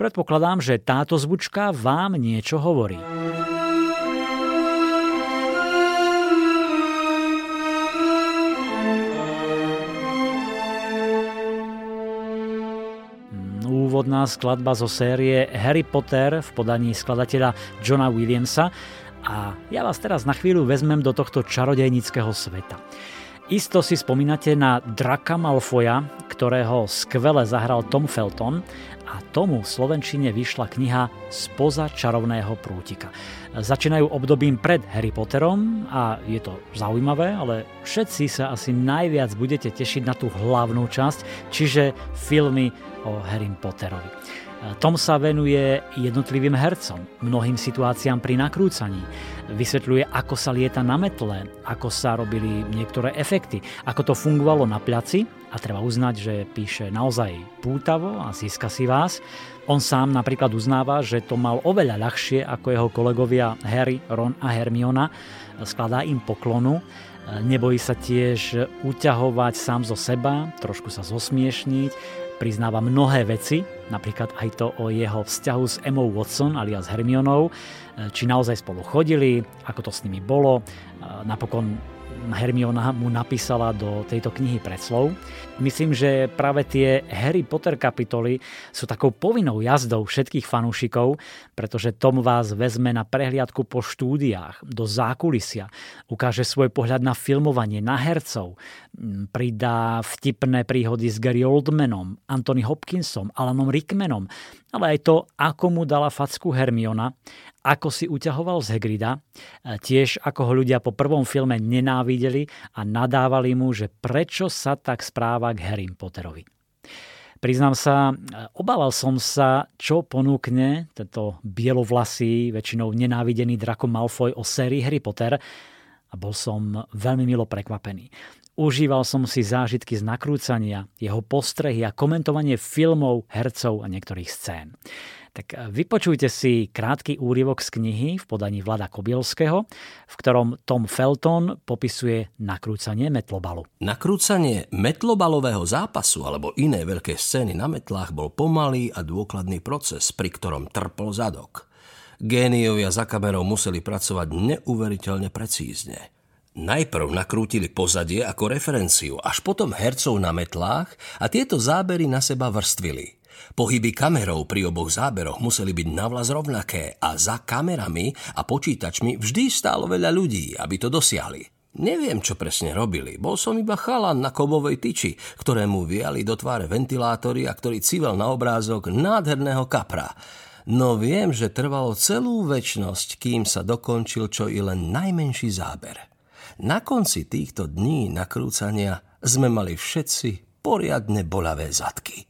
Predpokladám, že táto zvučka vám niečo hovorí. úvodná skladba zo série Harry Potter v podaní skladateľa Johna Williamsa a ja vás teraz na chvíľu vezmem do tohto čarodejnického sveta. Isto si spomínate na Draka Malfoja, ktorého skvele zahral Tom Felton a tomu v Slovenčine vyšla kniha Spoza čarovného prútika. Začínajú obdobím pred Harry Potterom a je to zaujímavé, ale všetci sa asi najviac budete tešiť na tú hlavnú časť, čiže filmy o Harry Potterovi. Tom sa venuje jednotlivým hercom, mnohým situáciám pri nakrúcaní. Vysvetľuje, ako sa lieta na metle, ako sa robili niektoré efekty, ako to fungovalo na placi a treba uznať, že píše naozaj pútavo a získa si vás. On sám napríklad uznáva, že to mal oveľa ľahšie ako jeho kolegovia Harry, Ron a Hermiona. Skladá im poklonu Nebojí sa tiež uťahovať sám zo seba, trošku sa zosmiešniť, priznáva mnohé veci, napríklad aj to o jeho vzťahu s Emma Watson alias Hermionou, či naozaj spolu chodili, ako to s nimi bolo. Napokon Hermiona mu napísala do tejto knihy predslov. Myslím, že práve tie Harry Potter kapitoly sú takou povinnou jazdou všetkých fanúšikov, pretože Tom vás vezme na prehliadku po štúdiách, do zákulisia, ukáže svoj pohľad na filmovanie, na hercov, pridá vtipné príhody s Gary Oldmanom, Anthony Hopkinsom, Alanom Rickmanom, ale aj to, ako mu dala facku Hermiona ako si uťahoval z Hegrida, e, tiež ako ho ľudia po prvom filme nenávideli a nadávali mu, že prečo sa tak správa k Harry Potterovi. Priznám sa, e, obával som sa, čo ponúkne tento bielovlasý, väčšinou nenávidený Draco Malfoy o sérii Harry Potter a bol som veľmi milo prekvapený. Užíval som si zážitky z nakrúcania, jeho postrehy a komentovanie filmov, hercov a niektorých scén. Tak e, vypočujte si krátky úryvok z knihy v podaní Vlada Kobielského, v ktorom Tom Felton popisuje nakrúcanie metlobalu. Nakrúcanie metlobalového zápasu alebo iné veľké scény na metlách bol pomalý a dôkladný proces, pri ktorom trpol zadok. Géniovia za kamerou museli pracovať neuveriteľne precízne. Najprv nakrútili pozadie ako referenciu, až potom hercov na metlách a tieto zábery na seba vrstvili – Pohyby kamerov pri oboch záberoch museli byť navlas rovnaké a za kamerami a počítačmi vždy stálo veľa ľudí, aby to dosiahli. Neviem, čo presne robili. Bol som iba chalan na kobovej tyči, ktorému viali do tváre ventilátory a ktorý civel na obrázok nádherného kapra. No viem, že trvalo celú väčnosť, kým sa dokončil čo i len najmenší záber. Na konci týchto dní nakrúcania sme mali všetci poriadne bolavé zadky.